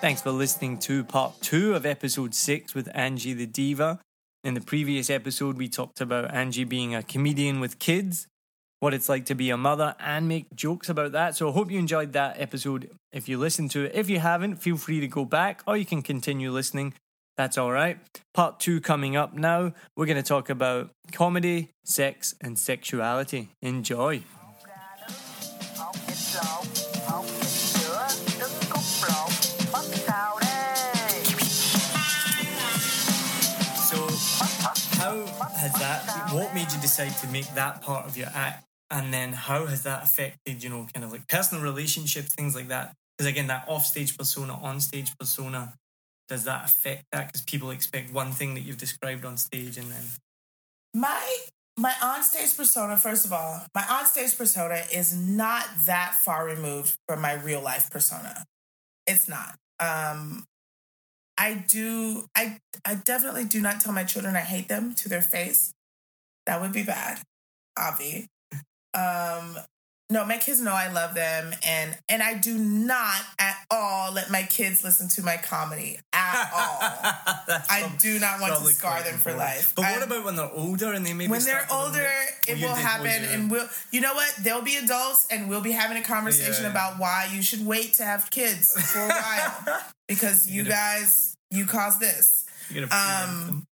Thanks for listening to part two of episode six with Angee the Diva. In the previous episode, we talked about Angee being a comedian with kids, what it's like to be a mother, and make jokes about that. So I hope you enjoyed that episode if you listened to it. If you haven't, feel free to go back or you can continue listening. That's all right. Part two coming up now. We're going to talk about comedy, sex, and sexuality. Enjoy. Has that? What made you decide to make that part of your act? And then, how has that affected, you know, kind of like personal relationships, things like that? Because again, that off-stage persona, on-stage persona, does that affect that? Because people expect one thing that you've described on stage, and then My my onstage persona, first of all, my onstage persona is not that far removed from my real life persona. It's not. Um I do I I definitely do not tell my children I hate them to their face. That would be bad. Avi. Um no, my kids know I love them and and I do not at all let my kids listen to my comedy at all. I do not want to scar them for life. But what about when they're older and they maybe when they're start to learn older, it will happen, and we'll. You know what? They'll be adults, and we'll be having a conversation Yeah. about why you should wait to have kids for a while because you guys you caused this. You gotta preempt um.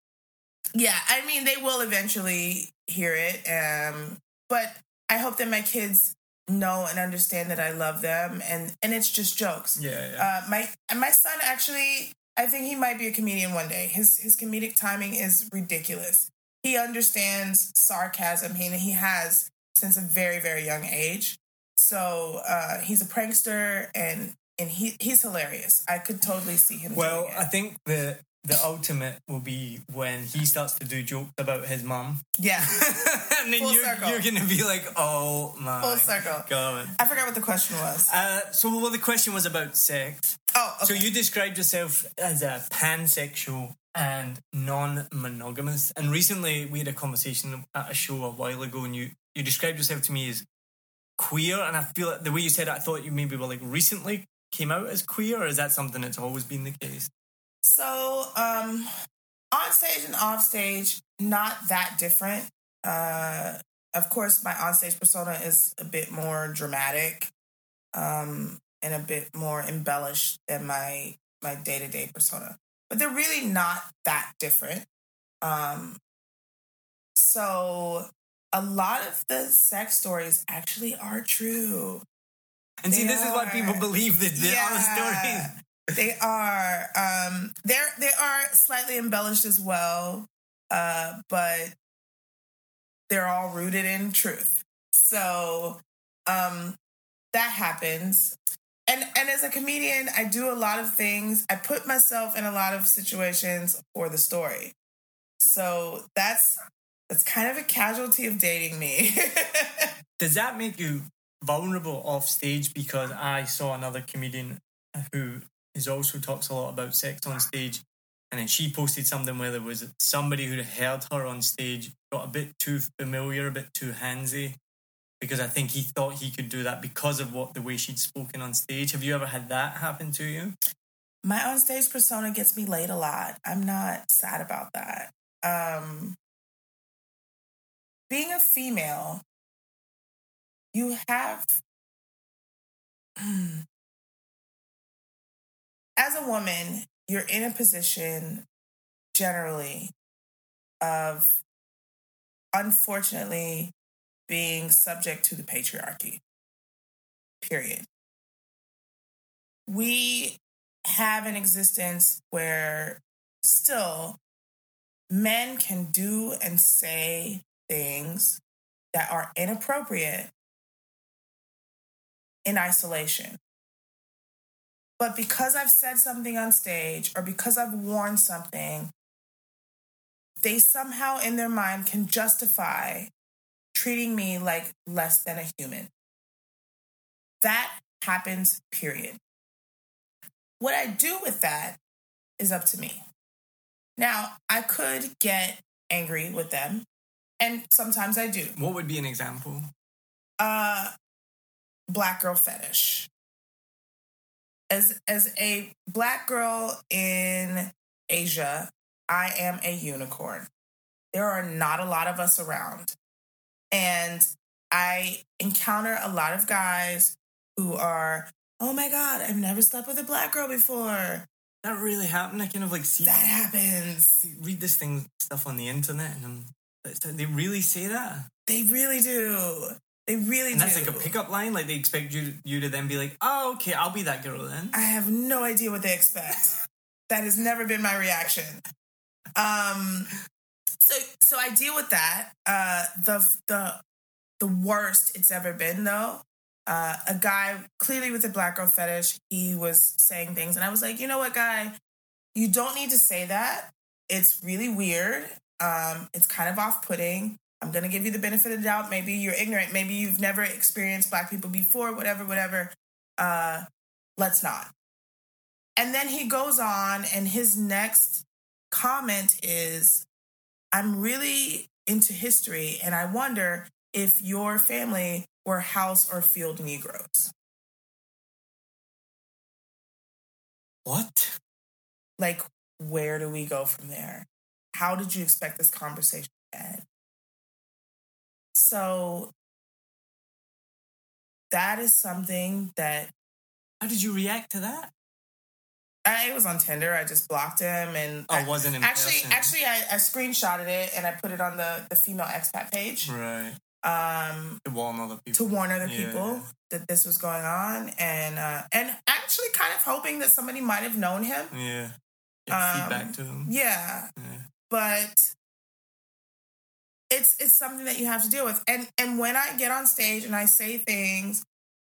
Yeah, I mean they will eventually hear it, um, but I hope that my kids know and understand that I love them, and and it's just jokes. yeah, yeah. Uh, my and my son actually, I think he might be a comedian one day. His his comedic timing is ridiculous. He understands sarcasm. He he has since a very very young age. So uh, he's a prankster and and he he's hilarious. I could totally see him. Well. I think the the ultimate will be when he starts to do jokes about his mum. yeah, and then Full you're, circle. you're gonna be like, oh my full circle. god. I forgot what the question was. Uh, so, well, the question was about sex. Oh, okay. So, you described yourself as a pansexual and non-monogamous. And recently, we had a conversation at a show a while ago, and you you described yourself to me as queer. And I feel like the way you said it, I thought you maybe were like recently came out as queer, or is that something that's always been the case? So, um, on stage and off stage, not that different. Uh, of course, my on stage persona is a bit more dramatic, um, and a bit more embellished than my my day to day persona. But they're really not that different. Um, so, a lot of the sex stories actually are true. And see, They this is what people believe that the Yeah. stories. They are. Um, they're they are slightly embellished as well, uh, but they're all rooted in truth. So um, that happens. And and as a comedian, I do a lot of things. I put myself in a lot of situations for the story. So that's that's kind of a casualty of dating me. Does that make you vulnerable off stage? Because I saw another comedian who is also talks a lot about sex on stage, and then she posted something where there was somebody who heard her on stage got a bit too familiar, a bit too handsy, because I think he thought he could do that because of what the way she'd spoken on stage. Have you ever had that happen to you? my onstage persona gets me laid a lot. I'm not sad about that. Um, being a female, you have, as a woman, you're in a position generally of unfortunately being subject to the patriarchy. Period. We have an existence where still men can do and say things that are inappropriate in isolation. But because I've said something on stage or because I've worn something, they somehow in their mind can justify treating me like less than a human. That happens, period. What I do with that is up to me. Now, I could get angry with them, and sometimes I do. What would be an example? Uh, black girl fetish. As as a black girl in Asia, I am a unicorn. There are not a lot of us around. And I encounter a lot of guys who are, oh my God, I've never slept with a black girl before. That really happened. I kind of like see That happens. read this thing stuff on the internet, and I'm, they really say that. They really do. They really And do. that's like a pickup line. Like they expect you you to then be like, oh, okay, I'll be that girl then. I have no idea what they expect. that has never been my reaction. Um, so so I deal with that. Uh, the the the worst it's ever been though. Uh, a guy clearly with a black girl fetish. He was saying things, and I was like, you know what, guy, you don't need to say that. It's really weird. Um, it's kind of off putting. I'm gonna give you the benefit of the doubt. Maybe you're ignorant. Maybe you've never experienced black people before. Whatever, whatever. Uh, let's not. And then he goes on, and his next comment is I'm really into history, and I wonder if your family were house or field Negroes. What? Like, where do we go from there? How did you expect this conversation to end? So, that is something that How did you react to that? I was on Tinder. I just blocked him, and Oh, I- wasn't in actually, person. actually, I, I screenshotted it and I put it on the the female expat page, right. um, To warn other people. to warn other Yeah. people that this was going on, and uh, and actually, kind of hoping that somebody might have known him. Yeah. Get Um, feedback to them. Yeah, Yeah. but it's it's something that you have to deal with. And and when I get on stage and I say things,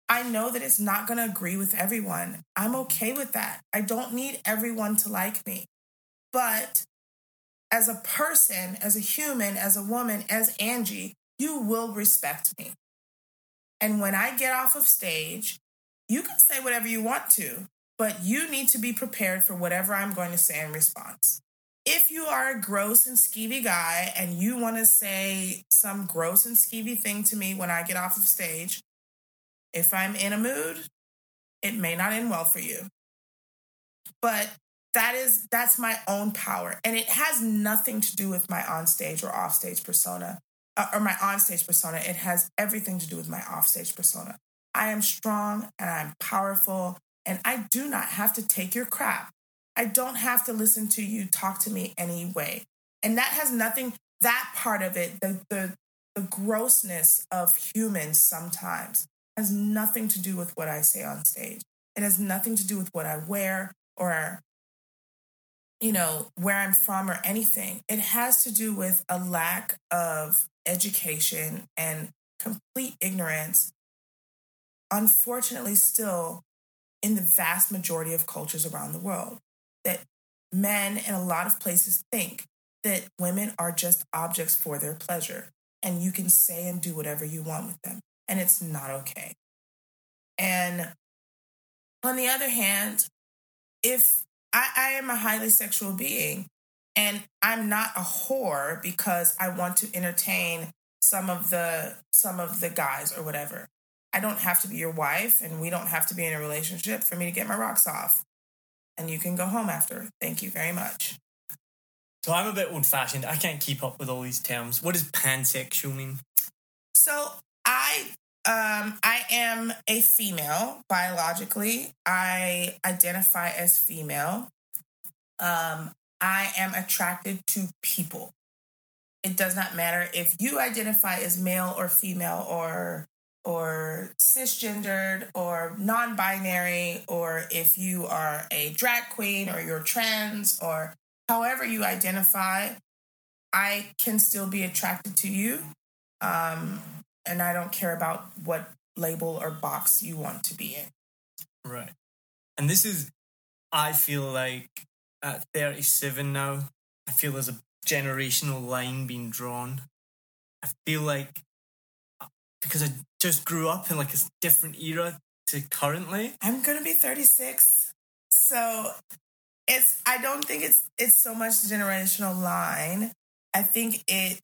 I know that it's not going to agree with everyone. I'm okay with that. I don't need everyone to like me. But as a person, as a human, as a woman, as Angee, you will respect me. And when I get off of stage, you can say whatever you want to, but you need to be prepared for whatever I'm going to say in response. If you are a gross and skeevy guy and you want to say some gross and skeevy thing to me when I get off of stage, if I'm in a mood, it may not end well for you. But that is that's my own power. And it has nothing to do with my onstage or offstage persona uh, or my onstage persona. It has everything to do with my offstage persona. I am strong and i'm powerful and i do not have to take your crap i don't have to listen to you talk to me anyway and that has nothing that part of it the the, the grossness of humans sometimes has nothing to do with what i say on stage it has nothing to do with what i wear or you know, where I'm from or anything. It has to do with a lack of education and complete ignorance, unfortunately, still in the vast majority of cultures around the world. That men in a lot of places think that women are just objects for their pleasure and you can say and do whatever you want with them. And it's not okay. And on the other hand, if I, I am a highly sexual being and I'm not a whore because I want to entertain some of the some of the guys or whatever. I don't have to be your wife and we don't have to be in a relationship for me to get my rocks off. And you can go home after. Thank you very much. So I'm a bit old fashioned. I can't keep up with all these terms. What does pansexual mean? So I um I am a female biologically. I identify as female. Um I am attracted to people. It does not matter if you identify as male or female or or cisgendered or non-binary or if you are a drag queen or you're trans or however you identify, I can still be attracted to you. Um and I don't care about what label or box you want to be in. Right. And this is, I feel like at 37 now, I feel there's a generational line being drawn. I feel like because I just grew up in like a different era to currently. I'm to be 36. So it's I don't think it's it's so much the generational line. I think it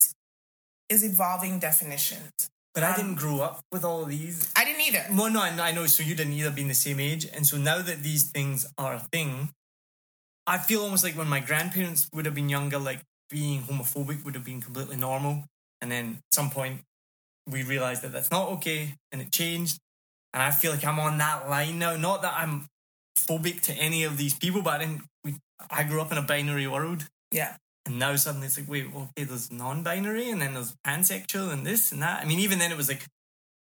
is evolving definitions. But I Um, didn't grow up with all of these. I didn't either. Well, no, I I know. So you didn't either being the same age. And so now that these things are a thing, I feel almost like when my grandparents would have been younger, like being homophobic would have been completely normal. And then at some point, we realized that that's not okay and it changed. And I feel like I'm on that line now. Not that I'm phobic to any of these people, but I didn't. We, I grew up in a binary world. Yeah. And now suddenly it's like, wait, okay, there's non-binary, and then there's pansexual, and this and that. I mean, even then it was like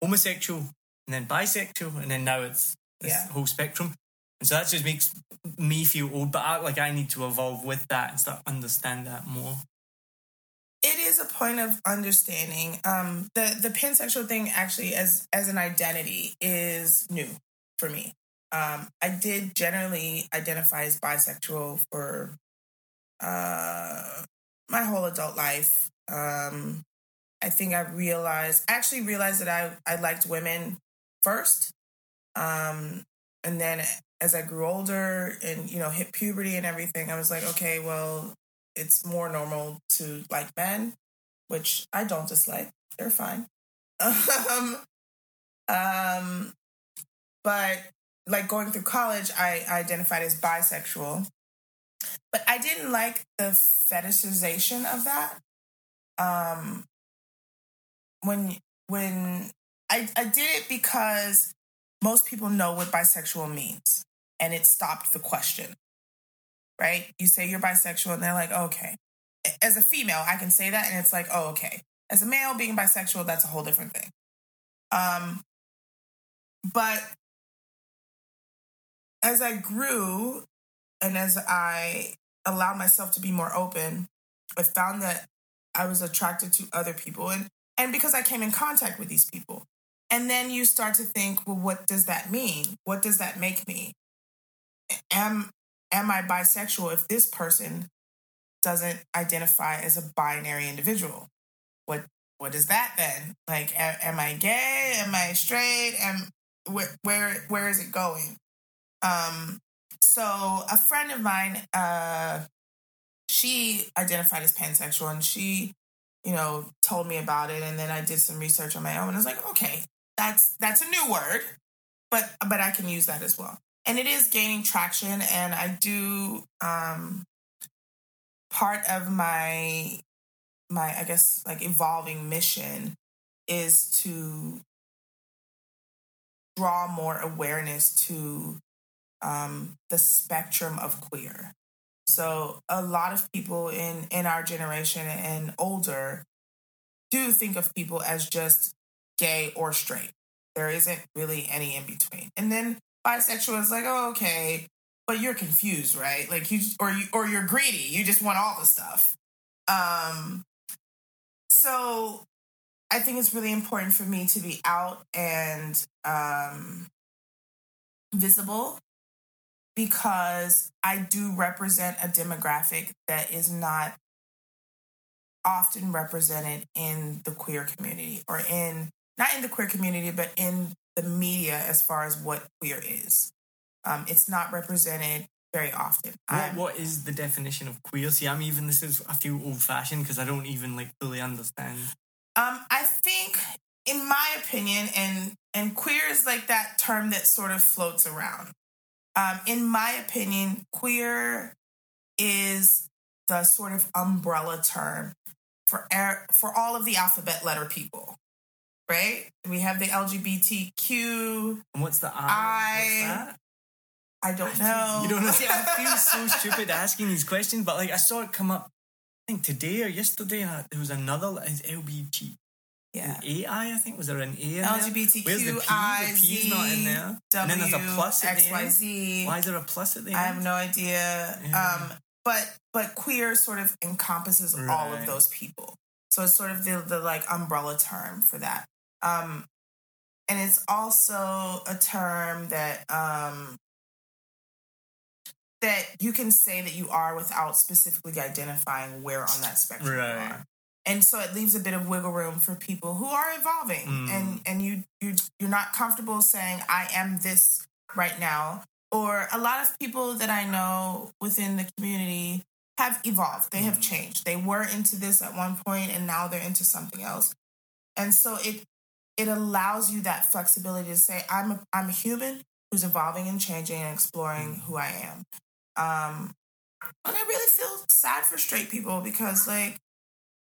homosexual, and then bisexual, and then now it's this Yeah. whole spectrum. And so that just makes me feel old. But I, like I need to evolve with that and start understand that more. It is a point of understanding. Um, the the pansexual thing actually, as as an identity, is new for me. Um, I did generally identify as bisexual for uh, my whole adult life. Um, I think I realized, I actually realized that I I liked women first, um, and then as I grew older and you know hit puberty and everything, I was like, okay, well, it's more normal to like men, which I don't dislike. They're fine. Um, um, but like going through college, I identified as bisexual, but I didn't like the fetishization of that. Um, when when I I did it because most people know what bisexual means, and it stopped the question right? You say you're bisexual, and they're like, oh, okay. As a female, I can say that, and it's like, oh, okay. As a male, being bisexual, that's a whole different thing. Um, but as I grew and as I allowed myself to be more open, I found that I was attracted to other people, and and because I came in contact with these people, and then you start to think, well, what does that mean? What does that make me? Am am I bisexual if this person doesn't identify as a binary individual? What what is that then? Like, a- am I gay? Am I straight? Am where where where is it going? Um, so a friend of mine, uh, she identified as pansexual, and she, you know, told me about it, and then I did some research on my own, and I was like, okay, that's that's a new word, but but I can use that as well and it is gaining traction and i do um part of my my i guess like evolving mission is to draw more awareness to um the spectrum of queer. So a lot of people in in our generation and older do think of people as just gay or straight. There isn't really any in between. And then bisexual is like, oh, okay, but you're confused, right? Like you or you or you're greedy. You just want all the stuff. Um so I think it's really important for me to be out and um visible because I do represent a demographic that is not often represented in the queer community or in not in the queer community but in the media as far as what queer is. Um, it's not represented very often. What, what is the definition of queer? See, I'm even this is I feel old fashioned because I don't even like fully understand. Um, I think, in my opinion, and and queer is like that term that sort of floats around. Um, in my opinion, queer is the sort of umbrella term for er- for all of the alphabet letter people. Right? We have the LGBTQ. And what's the I? I- What's that? I don't know. You don't know. See, I feel so stupid asking these questions, but like I saw it come up. I think today or yesterday, I- there was another LBG. Yeah. AI, I think was there an A there? Where's the P? The LGBTQI, P's not in there. and then there's a plus at the end. XYZ. Why is there a plus at the end? I have no idea. Yeah. Um, but but queer sort of encompasses all of those people. So it's sort of the, the like umbrella term for that. Um, and it's also a term that um, that you can say that you are without specifically identifying where on that spectrum Right. you are. And so it leaves a bit of wiggle room for people who are evolving Mm. and and you you you're not comfortable saying I am this right now or a lot of people that I know within the community have evolved. They have changed. They were into this at one point and now they're into something else. And so it it allows you that flexibility to say I'm a, I'm a human who's evolving and changing and exploring who I am. Um and I really feel sad for straight people because like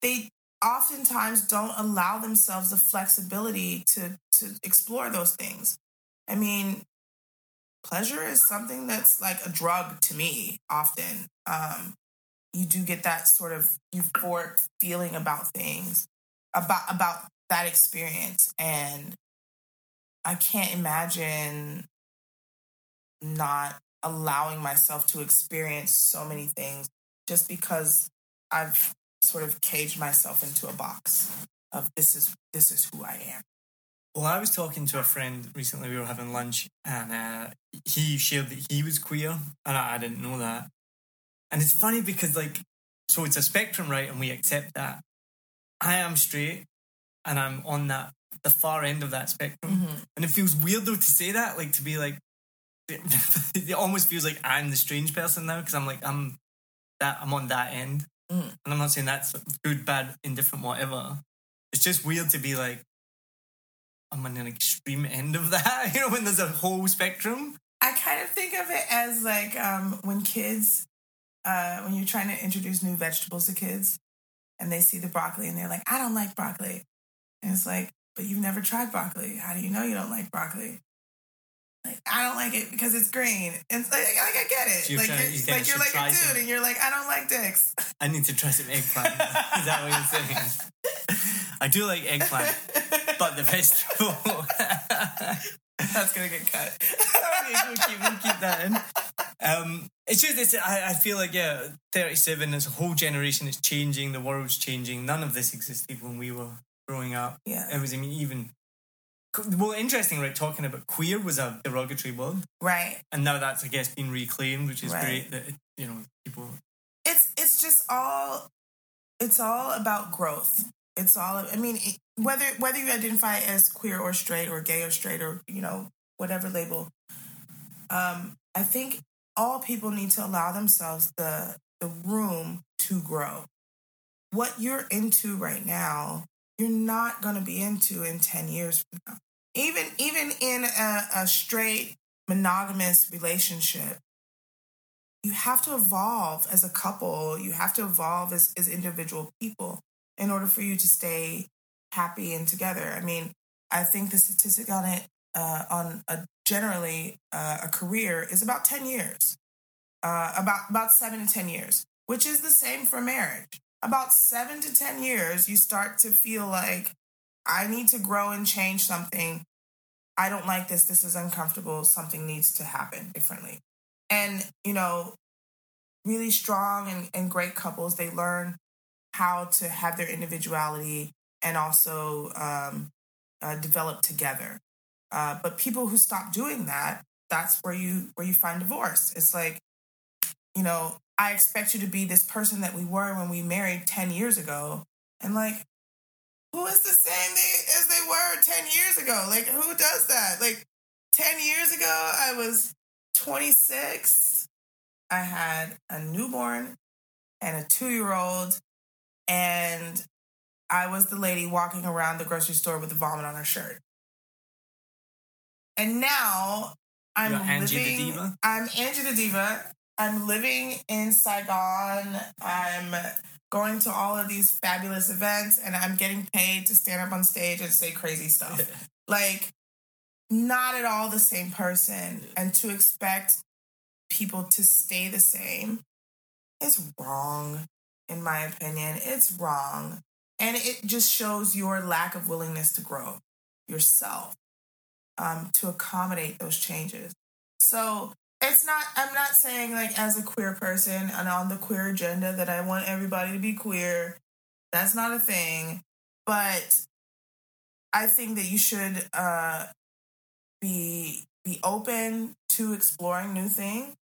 they oftentimes don't allow themselves the flexibility to to explore those things. I mean, pleasure is something that's like a drug to me often. Um, you do get that sort of euphoric feeling about things, about about that experience. And I can't imagine not allowing myself to experience so many things just because I've sort of caged myself into a box of this is this is who I am. Well, I was talking to a friend recently. We were having lunch, and uh, he shared that he was queer, and I, I didn't know that. And it's funny because, like, so it's a spectrum, right? And we accept that. I am straight, and I'm on that the far end of that spectrum, Mhm. and it feels weird though to say that, like to be like, it almost feels like I'm the strange person now because I'm like I'm that I'm on that end, Mm. and I'm not saying that's good, bad, indifferent, whatever. It's just weird to be like. I'm on an extreme end of that, you know, when there's a whole spectrum. I kind of think of it as like um, when kids, uh, when you're trying to introduce new vegetables to kids, and they see the broccoli and they're like, "I don't like broccoli," and it's like, "But you've never tried broccoli. How do you know you don't like broccoli?" Like, I don't like it because it's green. And it's like, like I get it. So you're like trying- you're, you think like you're like a dude, some- and you're like, I don't like dicks. I need to try some eggplant. Is that what you're saying? I do like eggplant, but the vegetable. That's gonna get cut. okay, we'll keep, we'll keep that in. Um, it's just, it's, I, I feel like, yeah, 37, there's a whole generation is changing, the world's changing. None of this existed when we were growing up. Yeah. It was, I mean, even. Well, interesting, right? Talking about queer was a derogatory word, Right. and now that's, I guess, been reclaimed, which is Right. great that, it, you know, people. it's it's just all it's all about growth it's all i mean whether whether you identify as queer or straight or gay or straight or you know whatever label um i think all people need to allow themselves the the room to grow what you're into right now you're not going to be into in 10 years from now. Even even in a, a straight monogamous relationship you have to evolve as a couple. You have to evolve as, as individual people in order for you to stay happy and together. I mean i think the statistic on it uh, on a generally uh, a career is about 10 years. Uh, about about 7 to 10 years which is the same for marriage about 7 to 10 years you start to feel like i need to grow and change something. I don't like this. This is uncomfortable. Something needs to happen differently. And you know really strong and, and great couples they learn how to have their individuality and also um, uh, develop together. Uh, but people who stop doing that that's where you where you find divorce. It's like you know i expect you to be this person that we were when we married 10 years ago and like who is the same as they were 10 years ago like who does that like 10 years ago i was 26 I had a newborn and a two year old, and I was the lady walking around the grocery store with the vomit on her shirt. And now I'm You're Angee the living. Diva? I'm Angee the Diva. I'm living in Saigon. I'm going to all of these fabulous events, and I'm getting paid to stand up on stage and say crazy stuff. like, not at all the same person. And to expect people to stay the same is wrong, in my opinion. It's wrong. And it just shows your lack of willingness to grow yourself um, to accommodate those changes. So it's not, I'm not saying like as a queer person and on the queer agenda that I want everybody to be queer. That's not a thing. But I think that you should uh, be be open to exploring new things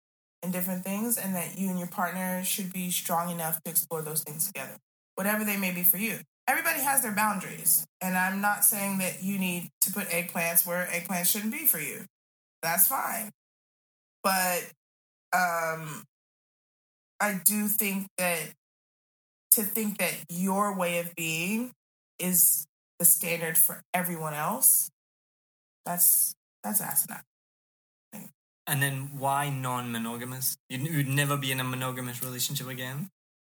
and different things, and that you and your partner should be strong enough to explore those things together, whatever they may be for you. Everybody has their boundaries, and I'm not saying that you need to put eggplants where eggplants shouldn't be for you. That's fine. But um, I do think that to think that your way of being is the standard for everyone else, that's that's asinine. And then why non-monogamous? You would never be in a monogamous relationship again.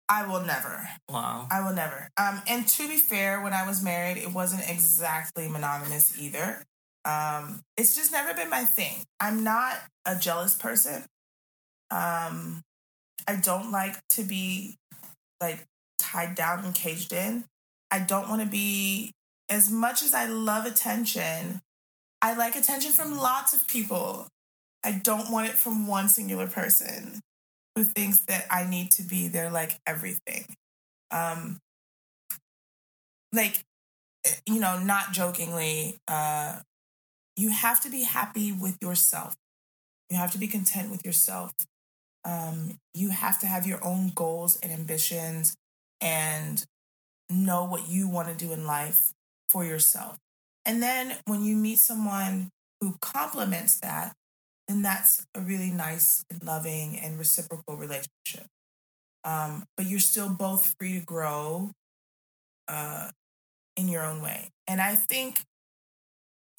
I will never. Wow. I will never. Um, and to be fair, when I was married, it wasn't exactly monogamous either. Um, it's just never been my thing. I'm not a jealous person. Um, I don't like to be like tied down and caged in. I don't want to be as much as I love attention. I like attention from lots of people. I don't want it from one singular person who thinks that I need to be there like everything. Um like you know, not jokingly, uh you have to be happy with yourself. You have to be content with yourself. Um you have to have your own goals and ambitions and know what you want to do in life for yourself. And then when you meet someone who complements that, then that's a really nice and loving and reciprocal relationship. Um, but you're still both free to grow uh, in your own way. And I think,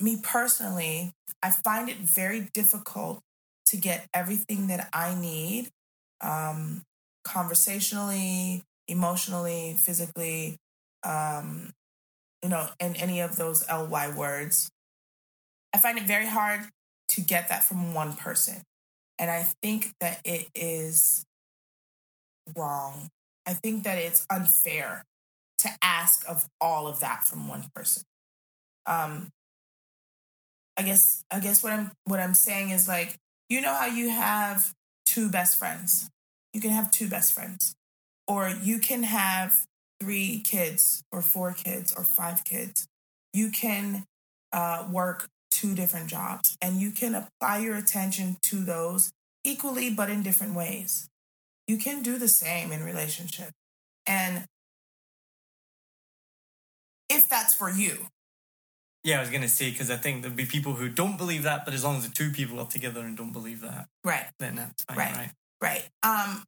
me personally, I find it very difficult to get everything that I need um, conversationally, emotionally, physically, um, you know, and any of those LY words. I find it very hard to get that from one person. And I think that it is wrong. I think that it's unfair to ask of all of that from one person. Um I guess I guess what I'm what I'm saying is like you know how you have two best friends. You can have two best friends or you can have three kids or four kids or five kids. You can uh, work two different jobs and you can apply your attention to those equally but in different ways. You can do the same in relationship. And if that's for you. Yeah, I was gonna say because I think there'll be people who don't believe that, but as long as the two people are together and don't believe that, right, then that's fine, right, right? Right. Um,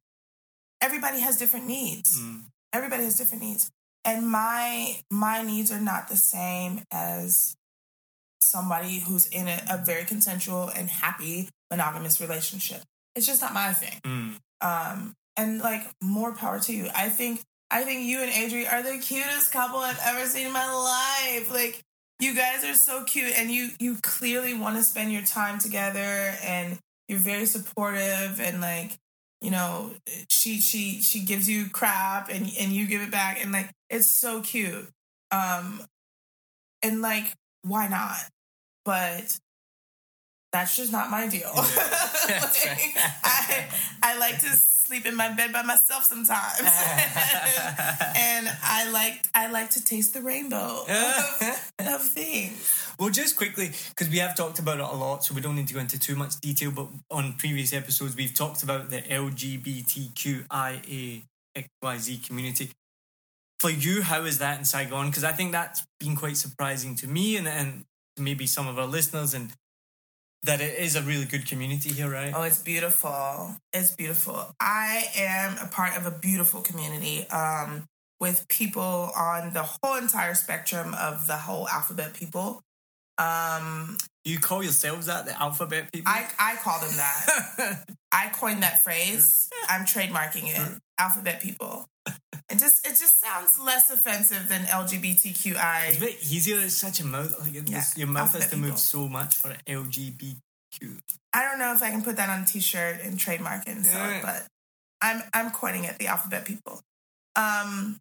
everybody has different needs. Mm. Everybody has different needs, and my my needs are not the same as somebody who's in a, a very consensual and happy monogamous relationship. It's just not my thing. Mm. Um, and like more power to you. I think I think you and Adri are the cutest couple I've ever seen in my life. Like you guys are so cute and you you clearly want to spend your time together and you're very supportive and like you know she she she gives you crap and and you give it back and like it's so cute. Um and like why not? But that's just not my deal Yeah. like, i i like to sleep in my bed by myself sometimes and i like i like to taste the rainbow of, of things Well, just quickly, because we have talked about it a lot, so we don't need to go into too much detail, but on previous episodes, we've talked about the LGBTQIA XYZ community. For you, how is that in Saigon? Because I think that's been quite surprising to me and, and maybe some of our listeners, and that it is a really good community here, right? Oh, it's beautiful. It's beautiful. I am a part of a beautiful community um, with people on the whole entire spectrum of the whole alphabet people. Um, You call yourselves that, the alphabet people? I, I call them that. I coined that phrase. I'm trademarking it. Alphabet people. It just it just sounds less offensive than LGBTQI. It's a bit easier. It's such a mouth. Like Yeah, your mouth has to move people. so much for LGBTQ. I don't know if I can put that on a t-shirt and trademark it and sell Yeah. it, but I'm I'm coining it the alphabet people. Um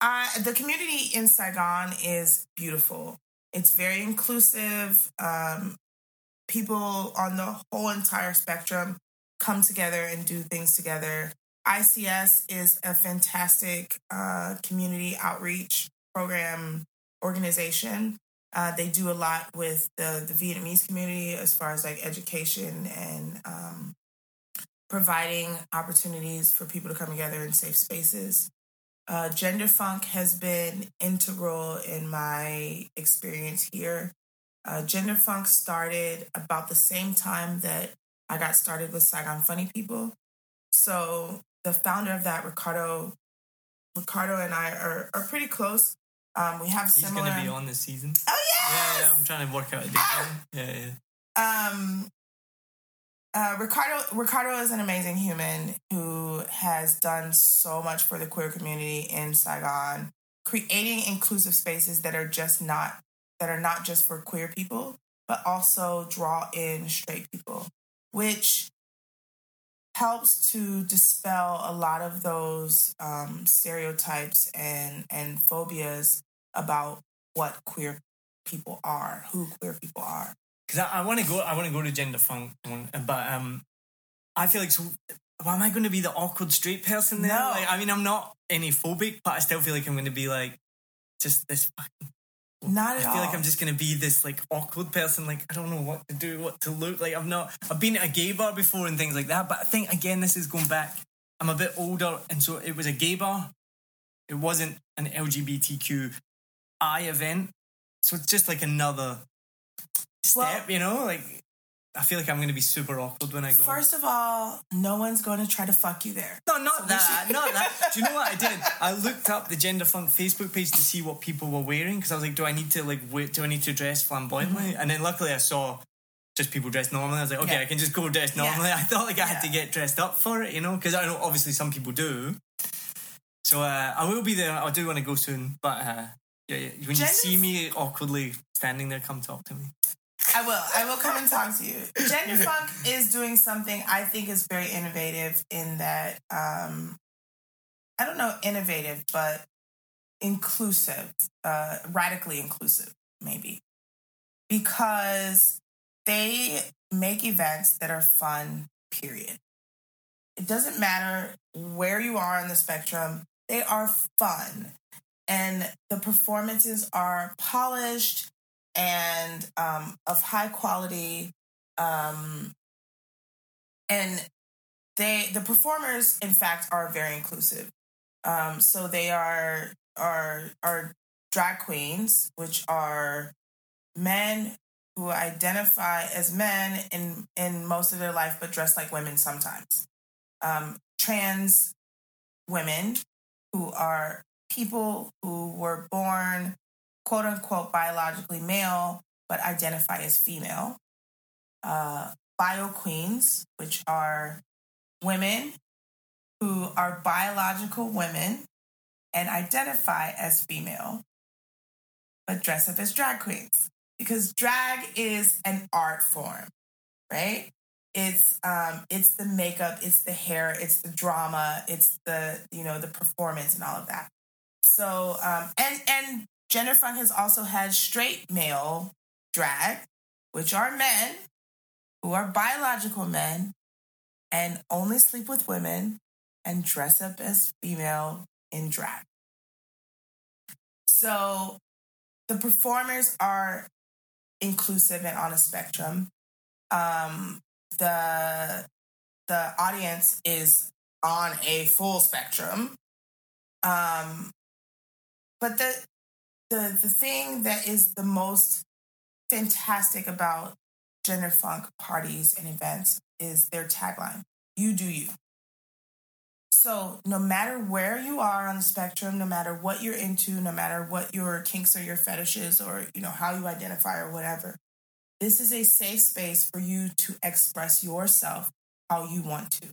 I the community in Saigon is beautiful. It's very inclusive. Um people on the whole entire spectrum come together and do things together. ICS is a fantastic uh, community outreach program organization. Uh, they do a lot with the, the Vietnamese community as far as like education and um, providing opportunities for people to come together in safe spaces. Uh, Gender Funk has been integral in my experience here. Uh, Gender Funk started about the same time that I got started with Saigon Funny People. So the founder of that, Ricardo, Ricardo and I are, are pretty close. Um, we have He's similar. going to be on this season. Oh Yeah, yes! yeah, I'm trying to work out a date. Ah! Yeah, yeah. um uh, Ricardo Ricardo is an amazing human who has done so much for the queer community in Saigon, creating inclusive spaces that are just not that are not just for queer people, but also draw in straight people, which helps to dispel a lot of those um, stereotypes and and phobias about what queer people are, who queer people are. because I, I want to go. I want to go to gender funk, but um, I feel like so. Well, am I going to be the awkward straight person there? No. Like, I mean, I'm not any phobic, but I still feel like I'm going to be like just this. Fucking, Not I feel all. like I'm just going to be this like awkward person. Like I don't know what to do, what to look like. I've not. I've been at a gay bar before and things like that, but I think again, this is going back. I'm a bit older, and so it was a gay bar. It wasn't an LGBTQI event, so it's just like another step, Well- you know? Like, I feel like I'm going to be super awkward when I go. First of all, no one's going to try to fuck you there. no, not we that, should- not that. Do you know what I did? I looked up the Gender Funk Facebook page to see what people were wearing because I was like, do I need to like wait? Do I need to dress flamboyantly? And then luckily I saw just people dressed normally. I was like, okay, Mm-hmm. Yeah. I can just go dressed Yeah. normally. I thought like I had to get dressed up for it, you know, because I know obviously some people do. So uh, I will be there. I do want to go soon, but uh, yeah, yeah, when Gender- you see me awkwardly standing there, come talk to me. I will. I will come and talk to you. Gender Funk is doing something I think is very innovative in that um I don't know innovative, but inclusive, uh radically inclusive, maybe. Because they make events that are fun, period. It doesn't matter where you are on the spectrum, they are fun. And the performances are polished and um, of high quality. Um, and they, the performers, in fact, are very inclusive. Um, so they are are are drag queens, which are men who identify as men in in most of their life, but dress like women sometimes. Um, trans women who are people who were born quote unquote biologically male but identify as female. Uh, bio queens, which are women who are biological women and identify as female but dress up as drag queens because drag is an art form, right? It's um it's the makeup, it's the hair, it's the drama, it's the you know the performance and all of that. So um and and Gender Funk has also had straight male drag, which are men who are biological men and only sleep with women and dress up as female in drag. So the performers are inclusive and on a spectrum. Um, the the audience is on a full spectrum. Um, but the the the thing that is the most fantastic about gender funk parties and events is their tagline you do you. So no matter where you are on the spectrum no matter what you're into no matter what your kinks or your fetishes or you know how you identify or whatever this is a safe space for you to express yourself how you want to.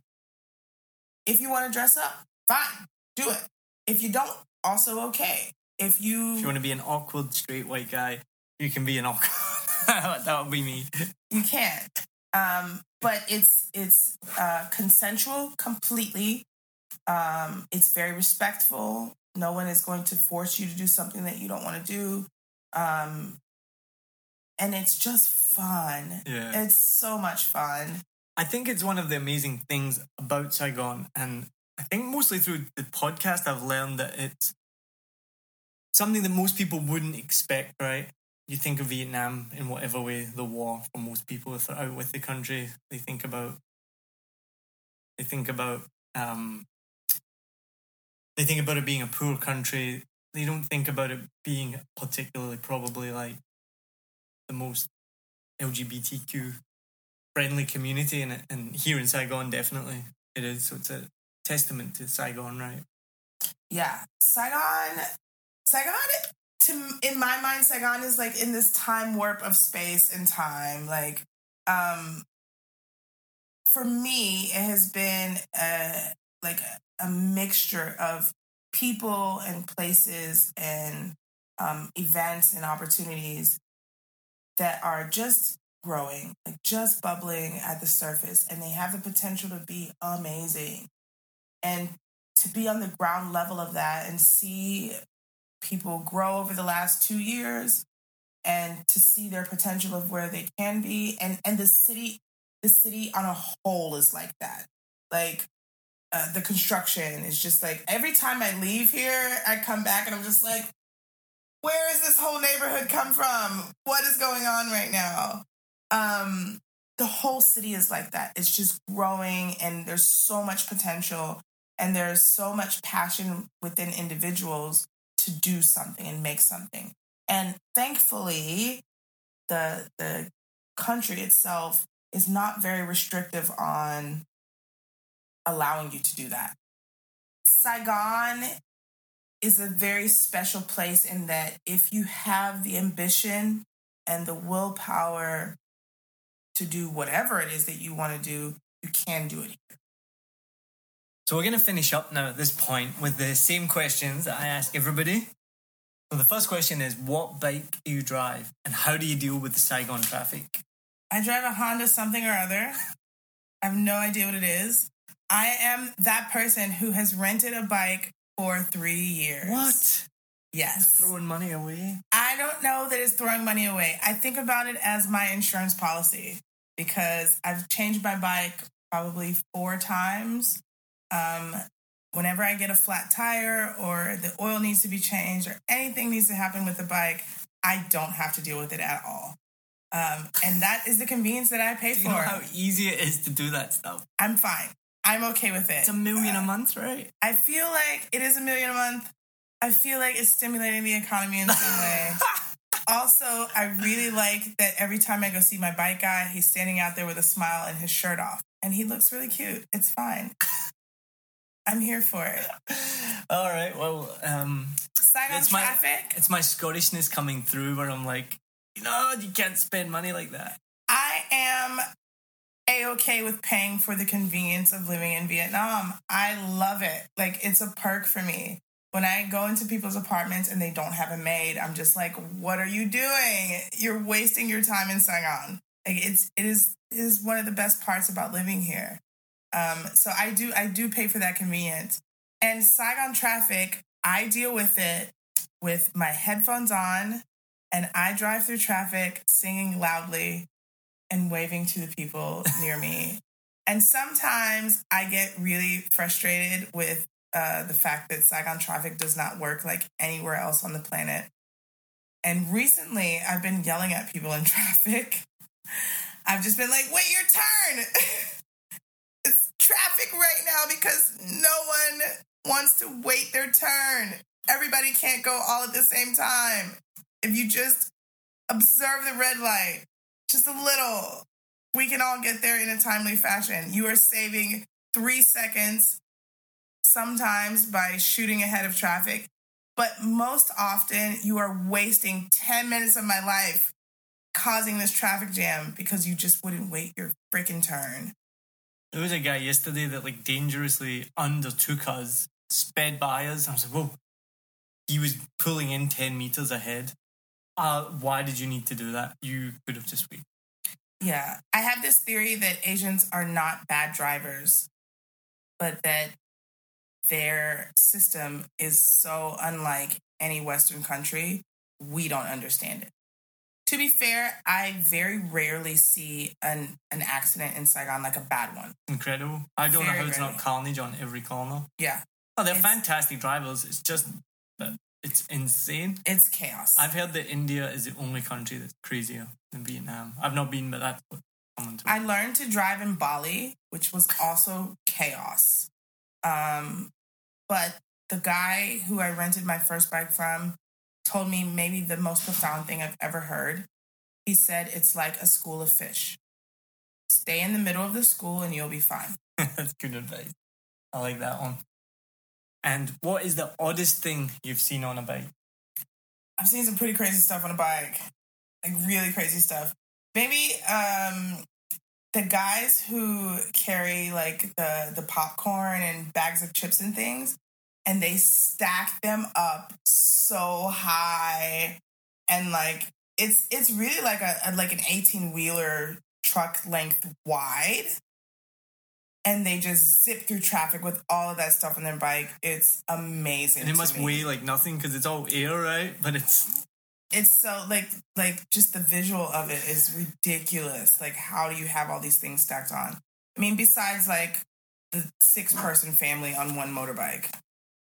If you want to dress up fine do it. If you don't also okay if you If you want to be an awkward straight white guy, you can be an awkward. that would be me. you can um but it's it's uh consensual completely um it's very respectful no one is going to force you to do something that you don't want to do um and it's just fun Yeah. it's so much fun I think it's one of the amazing things about Saigon, and I think mostly through the podcast, I've learned that it's something that most people wouldn't expect. Right? You think of Vietnam in whatever way the war for most people if they're out with the country, they think about they think about um, they think about it being a poor country. They don't think about it being particularly probably like the most LGBTQ friendly community in it, and here in Saigon, definitely it is. So it's a testament to Saigon, right? Yeah, Saigon, Saigon. To in my mind, Saigon is like in this time warp of space and time. Like, um, for me, it has been a like a, mixture of people and places and um, events and opportunities that are just growing, like just bubbling at the surface, and they have the potential to be amazing. And to be on the ground level of that and see people grow over the last two years and to see their potential of where they can be. And and the city the city on a whole is like that. Like uh, the construction is just like every time i leave here i come back and i'm just like where is this whole neighborhood come from? What is going on right now? Um the whole city is like that. It's just growing and there's so much potential and there's so much passion within individuals to do something and make something. And thankfully the the country itself is not very restrictive on allowing you to do that. Saigon is a very special place in that if you have the ambition and the willpower to do whatever it is that you want to do you can do it here So we're going to finish up now at this point with the same questions that I ask everybody. So the first question is what bike do you drive and how do you deal with the Saigon traffic? I drive a Honda something or other. I have no idea what it is. I am that person who has rented a bike for three years. What? Yes. Throwing money away? I don't know that it's throwing money away. I think about it as my insurance policy because I've changed my bike probably four times. Um, whenever I get a flat tire or the oil needs to be changed or anything needs to happen with the bike, I don't have to deal with it at all. Um, and that is the convenience that I pay Do for. know how easy it is to do that stuff? I'm fine. I'm okay with it. It's a million Uh, a month, right? I feel like it is a million a month. I feel like it's stimulating the economy in some way. also, I really like that every time I go see my bike guy, he's standing out there with a smile and his shirt off. And he looks really cute. It's fine. I'm here for it. All right. Well, um, Saigon It's my- traffic. it's my Scottishness coming through where I'm like, no, you can't spend money like that. I am a okay with paying for the convenience of living in Vietnam. I love it. Like it's a perk for me. When I go into people's apartments and they don't have a maid, I'm just like, "What are you doing? You're wasting your time in Saigon." Like it's it is it is one of the best parts about living here. Um, so I do I do pay for that convenience. And Saigon traffic, I deal with it with my headphones on and I drive through traffic singing loudly and waving to the people near me. And sometimes I get really frustrated with uh, the fact that Saigon traffic does not work like anywhere else on the planet. And recently, I've been yelling at people in traffic. I've just been like, wait your turn. traffic right now because no one wants to wait their turn. Everybody can't go all at the same time. If you just observe the red light, just a little, we can all get there in a timely fashion. You are saving three seconds sometimes by shooting ahead of traffic, but most often you are wasting 10 minutes of my life causing this traffic jam because you just wouldn't wait your freaking turn. There was a guy yesterday that like dangerously undertook us, sped by us. I was like, whoa. He was pulling in 10 meters ahead. Uh, why did you need to do that? You could have just waited. Yeah, I have this theory that Asians are not bad drivers, but that their system is so unlike any Western country, we don't understand it. To be fair, I very rarely see an, an accident in Saigon, like a bad one. Incredible. I don't Very know how it's rarely. not carnage on every corner. Yeah, Oh, they're It's- fantastic drivers. It's just it's insane. it's chaos. I've heard that India is the only country that's crazier than Vietnam. I've not been, but that's what someone told I learned to drive in Bali, which was also chaos. Um, but the guy who I rented my first bike from told me maybe the most profound thing I've ever heard. He said it's like a school of fish. Stay in the middle of the school and you'll be fine. That's good advice. I like that one. And what is the oddest thing you've seen on a bike? I've seen some pretty crazy stuff on a bike. Like really crazy stuff. Maybe um the guys who carry like the the popcorn and bags of chips and things and they stack them up so high. And like it's it's really like a, a like an 18 wheeler truck length wide. And they just zip through traffic with all of that stuff on their bike. It's amazing And it must me. weigh like nothing because it's all air, right? But it's it's so like like just the visual of it is ridiculous. Like how do you have all these things stacked on? I mean besides like the six person family on one motorbike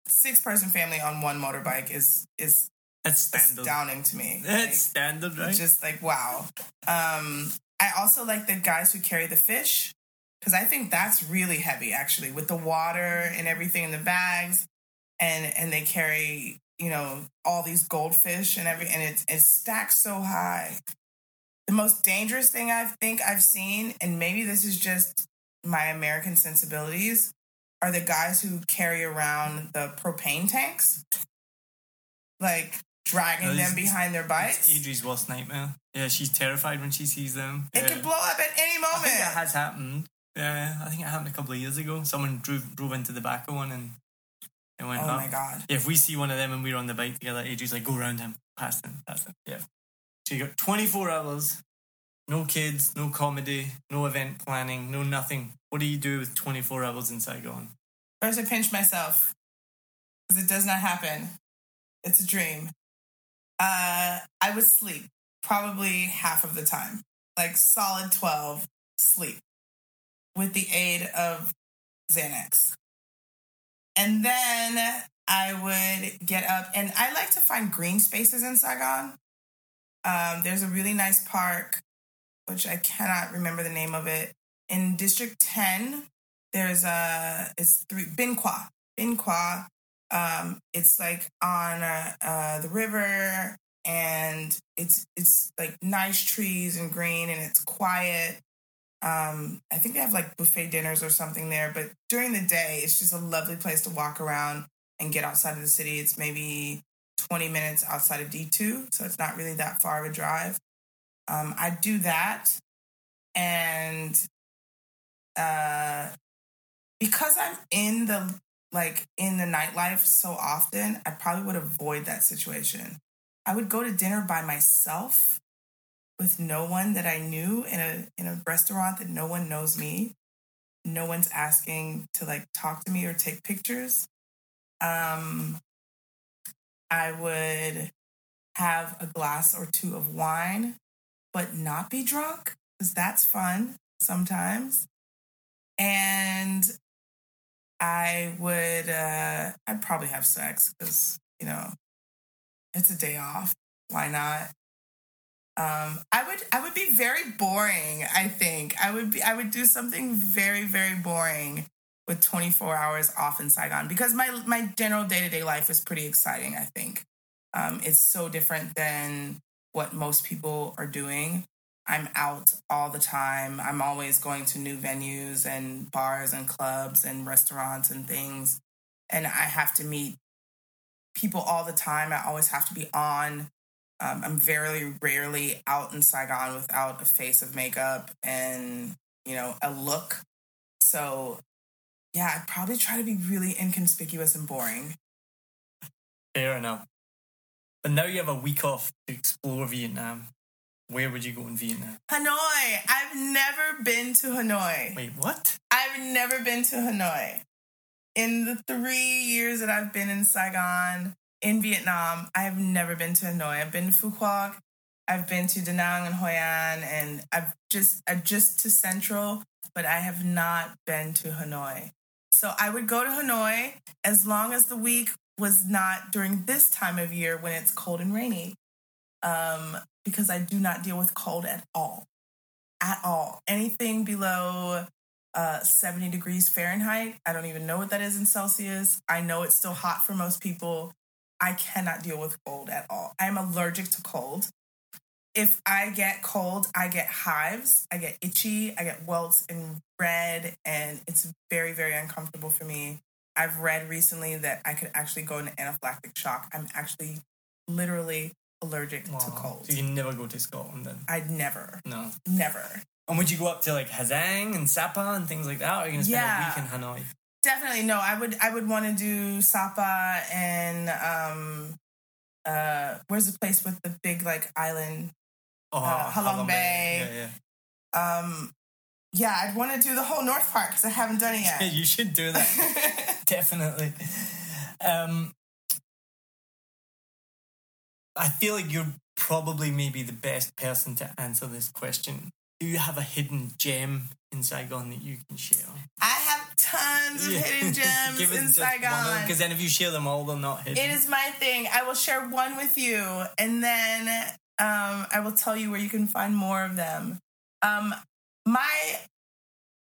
six person family on one motorbike is is that's standard. astounding to me That's Like, standard, right? just like wow um i also like the guys who carry the fish because i think that's really heavy actually with the water and everything in the bags and and they carry you know all these goldfish and every and it's it's stacked so high the most dangerous thing i think i've seen and maybe this is just my american sensibilities are the guys who carry around the propane tanks like dragging Those- them behind their bikes Adri's worst nightmare. Yeah, she's terrified when she sees them. It yeah. could blow up at any I moment. think it has happened. Yeah, I think it happened a couple of years ago. Someone drove drove into the back of one and it went oh up. my god. Yeah, if we see one of them and we're on the bike together, Adri's like, go around him, past him, past him. Yeah. So you got 24 hours, no kids, no comedy, no event planning, no nothing. What do you do with 24 hours in Saigon? First, I pinch myself because it does not happen. It's a dream. Uh, I would sleep probably half of the time, like solid 12 sleep with the aid of Xanax. And then I would get up and I like to find green spaces in Saigon. Um, there's a really nice park, which I cannot remember the name of it, in District 10 there's a it's three Binh Quoi. Binh Quoi. Um, it's like on uh, uh, the river, and it's it's like nice trees and green, and it's quiet. Um, I think they have like buffet dinners or something there, but during the day, it's just a lovely place to walk around and get outside of the city. It's maybe 20 minutes outside of D2, so it's not really that far of a drive. Um, I do that, and uh, because I'm in the like in the nightlife so often, I probably would avoid that situation. I would go to dinner by myself with no one that I knew in a in a restaurant that no one knows me. No one's asking to like talk to me or take pictures. Um I would have a glass or two of wine, but not be drunk because that's fun sometimes. And I would, uh, I'd probably have sex because, you know, it's a day off. Why not? Um, I would, I would be very boring. I think I would be, I would do something very, very boring with 24 hours off in Saigon because my my general day to day life is pretty exciting. I think um, it's so different than what most people are doing. I'm out all the time. I'm always going to new venues and bars and clubs and restaurants and things. And I have to meet people all the time. I always have to be on. Um, I'm very rarely out in Saigon without a face of makeup and, you know, a look. So, yeah, I'd probably try to be really inconspicuous and boring. Fair enough. But now you have a week off to explore Vietnam. Where would you go in Vietnam? Hanoi. I've never been to Hanoi. Wait, what? I've never been to Hanoi. In the three years that I've been in Saigon, in Vietnam, I've never been to Hanoi. I've been to Phu Quoc, I've been to Da Nang and Hoi An, and I've just I've just to Central, but I have not been to Hanoi. So I would go to Hanoi as long as the week was not during this time of year when it's cold and rainy, um, because I do not deal with cold at all, at all. Anything below uh, 70 degrees Fahrenheit. I don't even know what that is in Celsius. I know it's still hot for most people. I cannot deal with cold at all. I'm allergic to cold. if I get cold, I get hives, I get itchy, I get welts and red, and it's very, very uncomfortable for me. I've read recently that I could actually go into anaphylactic shock. I'm actually literally allergic to cold. So you never go to Scotland then? I'd never, No. never. And would you go up to like Ha Giang and Sapa and things like that? Or are you going to spend Yeah. a week in Hanoi? Definitely no. I would I would want to do Sapa and um uh where's the place with the big like island Oh, Uh, Halong Bay. Yeah, yeah. um yeah I'd want to do the whole North Park because I haven't done it Yeah, yet. you should do that. Definitely. Um, I feel like you're probably maybe the best person to answer this question. Do you have a hidden gem in Saigon that you can share? I have tons of hidden gems in Saigon. Because then if you share them all, they're not hidden. It is my thing. I will share one with you, and then um, I will tell you where you can find more of them. Um, my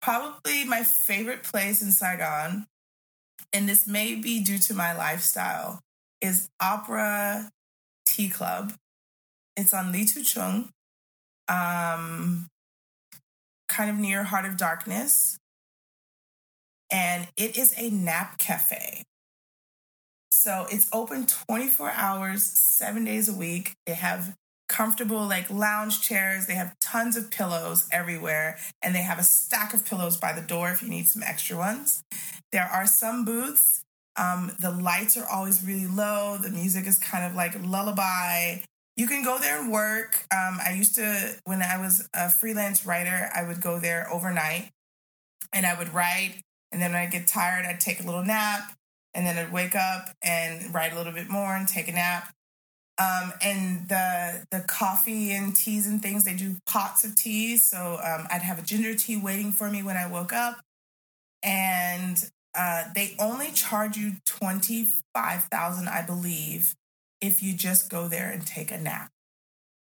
probably my favorite place in Saigon, and this may be due to my lifestyle, is Opera Tea Club. It's on Ly Tu Trong, um, kind of near Heart of Darkness, and it is a nap cafe. So it's open 24 hours, seven days a week. They have comfortable, like lounge chairs. They have tons of pillows everywhere. And they have a stack of pillows by the door if you need some extra ones. There are some booths. Um, the lights are always really low. The music is kind of like lullaby. You can go there and work. Um, I used to, when I was a freelance writer, I would go there overnight and I would write. And then when I get tired, I'd take a little nap and then I'd wake up and write a little bit more and take a nap. Um, and the the coffee and teas and things, they do pots of tea. So um, I'd have a ginger tea waiting for me when I woke up. And uh, they only charge you twenty five thousand, I believe, if you just go there and take a nap.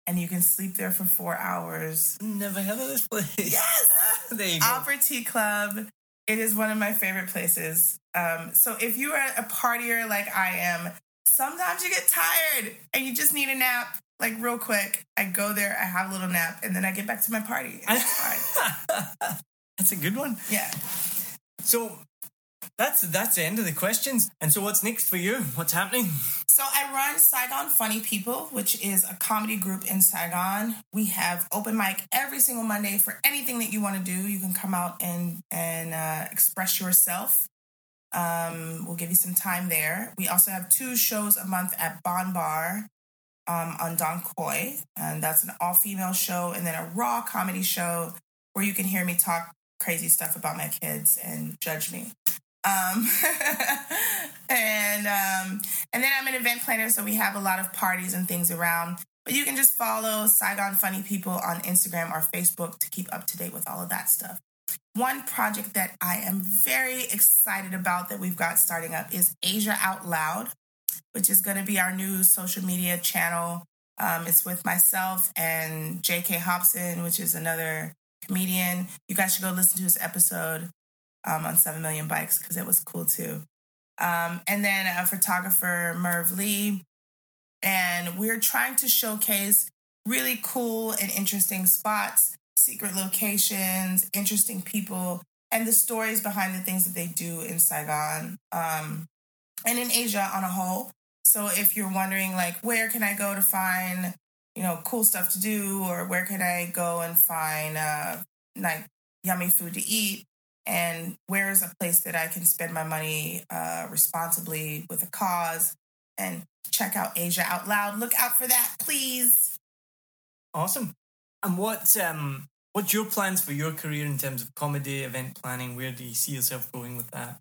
And you can sleep there for four hours. Never heard of this place. Yes! there you go. Opera Tea Club. It is one of my favorite places. Um, so if you are a partier like I am, sometimes you get tired and you just need a nap, like real quick. I go there, I have a little nap, and then I get back to my party. That's a good one. Yeah. So that's that's the end of the questions. And so what's next for you? What's happening? So I run Saigon Funny People, which is a comedy group in Saigon. We have open mic every single Monday for anything that you want to do. You can come out and and uh, express yourself. Um, we'll give you some time there. We also have two shows a month at Bon Bar um, on Dong Khoi, and that's an all female show, and then a raw comedy show where you can hear me talk crazy stuff about my kids and judge me. Um, and um, and then I'm an event planner, so we have a lot of parties and things around. But you can just follow Saigon Funny People on Instagram or Facebook to keep up to date with all of that stuff. One project that I am very excited about that we've got starting up is Asia Out Loud, which is going to be our new social media channel. Um, it's with myself and J.K. Hobson, which is another comedian. You guys should go listen to his episode um, on 7 Million Bikes because it was cool too. Um, and then a photographer, Merv Lee. And we're trying to showcase really cool and interesting spots, secret locations, interesting people, and the stories behind the things that they do in Saigon um, and in Asia on a whole. So if you're wondering, like, where can I go to find, you know, cool stuff to do, or where can I go and find, uh, like, yummy food to eat, and where's a place that I can spend my money uh, responsibly with a cause, and check out Asia Out Loud. Look out for that, please. Awesome. And what um what's your plans for your career in terms of comedy, event planning? Where do you see yourself going with that?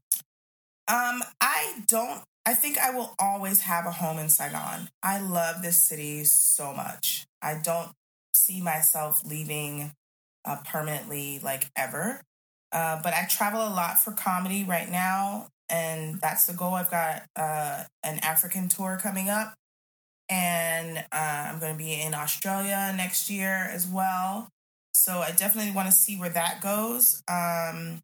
Um, I don't. I think I will always have a home in Saigon. I love this city so much. I don't see myself leaving uh, permanently, like ever. Uh, but I travel a lot for comedy right now, and that's the goal. I've got uh, an African tour coming up, and uh, I'm going to be in Australia next year as well. So I definitely want to see where that goes. Um,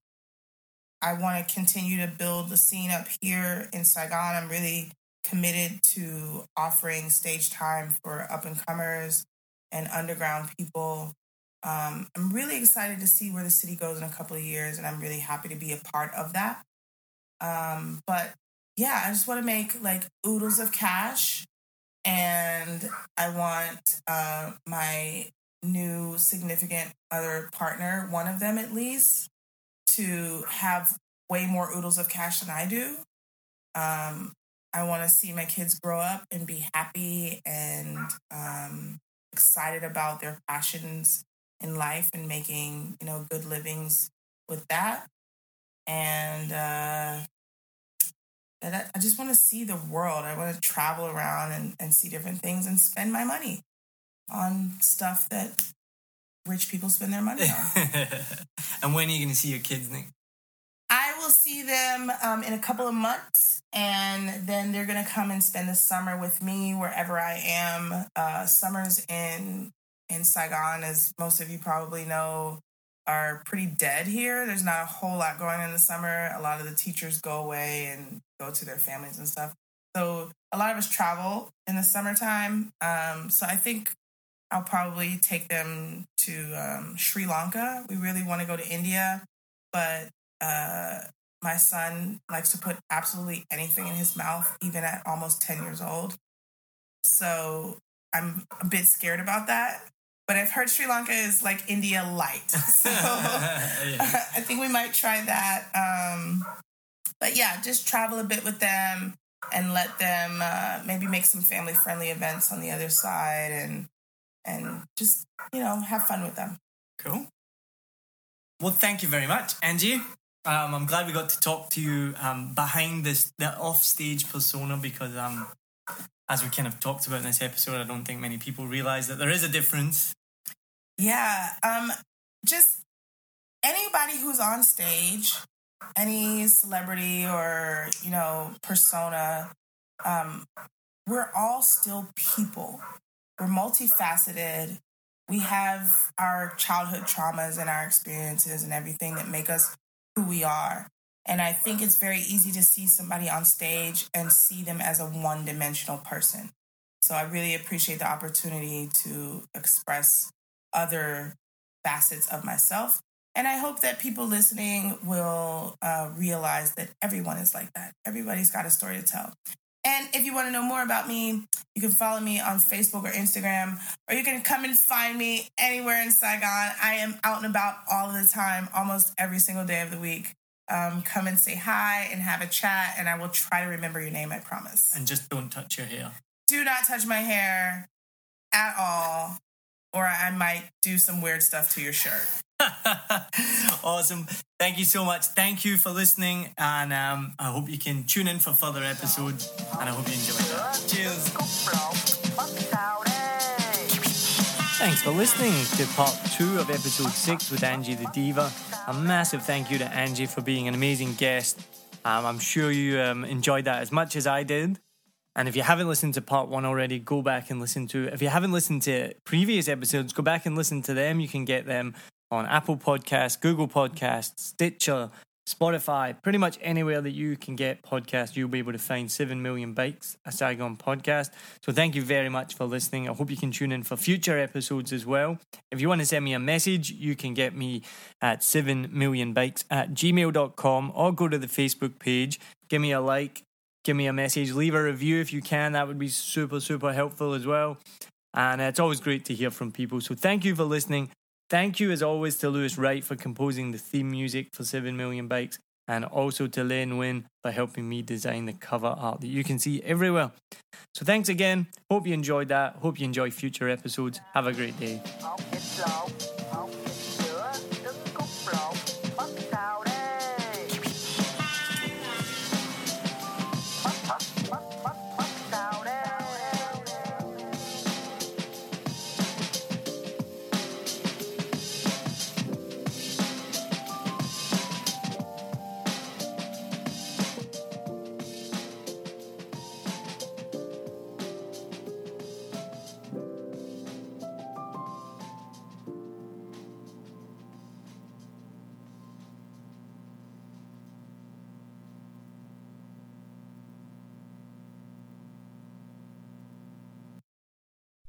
I want to continue to build the scene up here in Saigon. I'm really committed to offering stage time for up and comers and underground people. Um, I'm really excited to see where the city goes in a couple of years, and I'm really happy to be a part of that. Um, but yeah, I just want to make like oodles of cash, and I want uh, my new significant other partner, one of them at least, to have way more oodles of cash than I do. Um, I want to see my kids grow up and be happy and um, excited about their passions in life and making you know good livings with that. And uh, I, I just want to see the world. I want to travel around and, and see different things and spend my money on stuff that rich people spend their money on. and when are you going to see your kids, Nick? I will see them um, in a couple of months, and then they're gonna come and spend the summer with me wherever I am. Uh, summers in in Saigon, as most of you probably know, are pretty dead here. There's not a whole lot going on in the summer. A lot of the teachers go away and go to their families and stuff. So a lot of us travel in the summertime. Um, so I think I'll probably take them to um, Sri Lanka. We really want to go to India, but uh, my son likes to put absolutely anything in his mouth, even at almost 10 years old. So I'm a bit scared about that. But I've heard Sri Lanka is like India light. So I think we might try that. Um, but yeah, just travel a bit with them and let them uh, maybe make some family friendly events on the other side and and just you know have fun with them. Cool. Well, thank you very much, Angee. Um, I'm glad we got to talk to you um, behind this the off-stage persona because, um, as we kind of talked about in this episode, I don't think many people realize that there is a difference. Yeah, um, just anybody who's on stage, any celebrity or you know persona, um, we're all still people. We're multifaceted. We have our childhood traumas and our experiences and everything that make us who we are. And I think it's very easy to see somebody on stage and see them as a one dimensional person. So I really appreciate the opportunity to express other facets of myself. And I hope that people listening will uh, realize that everyone is like that. Everybody's got a story to tell. And if you want to know more about me, you can follow me on Facebook or Instagram, or you can come and find me anywhere in Saigon. I am out and about all the time, almost every single day of the week. Um, come and say hi and have a chat, and I will try to remember your name, I promise. And just don't touch your hair. Do not touch my hair at all, or I might do some weird stuff to your shirt. awesome. Thank you so much. Thank you for listening. And um, I hope you can tune in for further episodes. And I hope you enjoy that. Cheers. Thanks for listening to part two of episode six with Angee the Diva. A massive thank you to Angee for being an amazing guest. Um, I'm sure you um, enjoyed that as much as I did. And if you haven't listened to part one already, go back and listen to. If you haven't listened to previous episodes, go back and listen to them. You can get them on Apple Podcasts, Google Podcasts, Stitcher, Spotify, pretty much anywhere that you can get podcasts, you'll be able to find 7 Million Bikes, a Saigon podcast. So thank you very much for listening. I hope you can tune in for future episodes as well. If you want to send me a message, you can get me at 7 million bikes at gmail.com or go to the Facebook page, give me a like, give me a message, leave a review if you can. That would be super, super helpful as well. And it's always great to hear from people. So thank you for listening. Thank you, as always, to Lewis Wright for composing the theme music for 7 Million Bikes, and also to Len Wynn for helping me design the cover art that you can see everywhere. So, thanks again. Hope you enjoyed that. Hope you enjoy future episodes. Have a great day.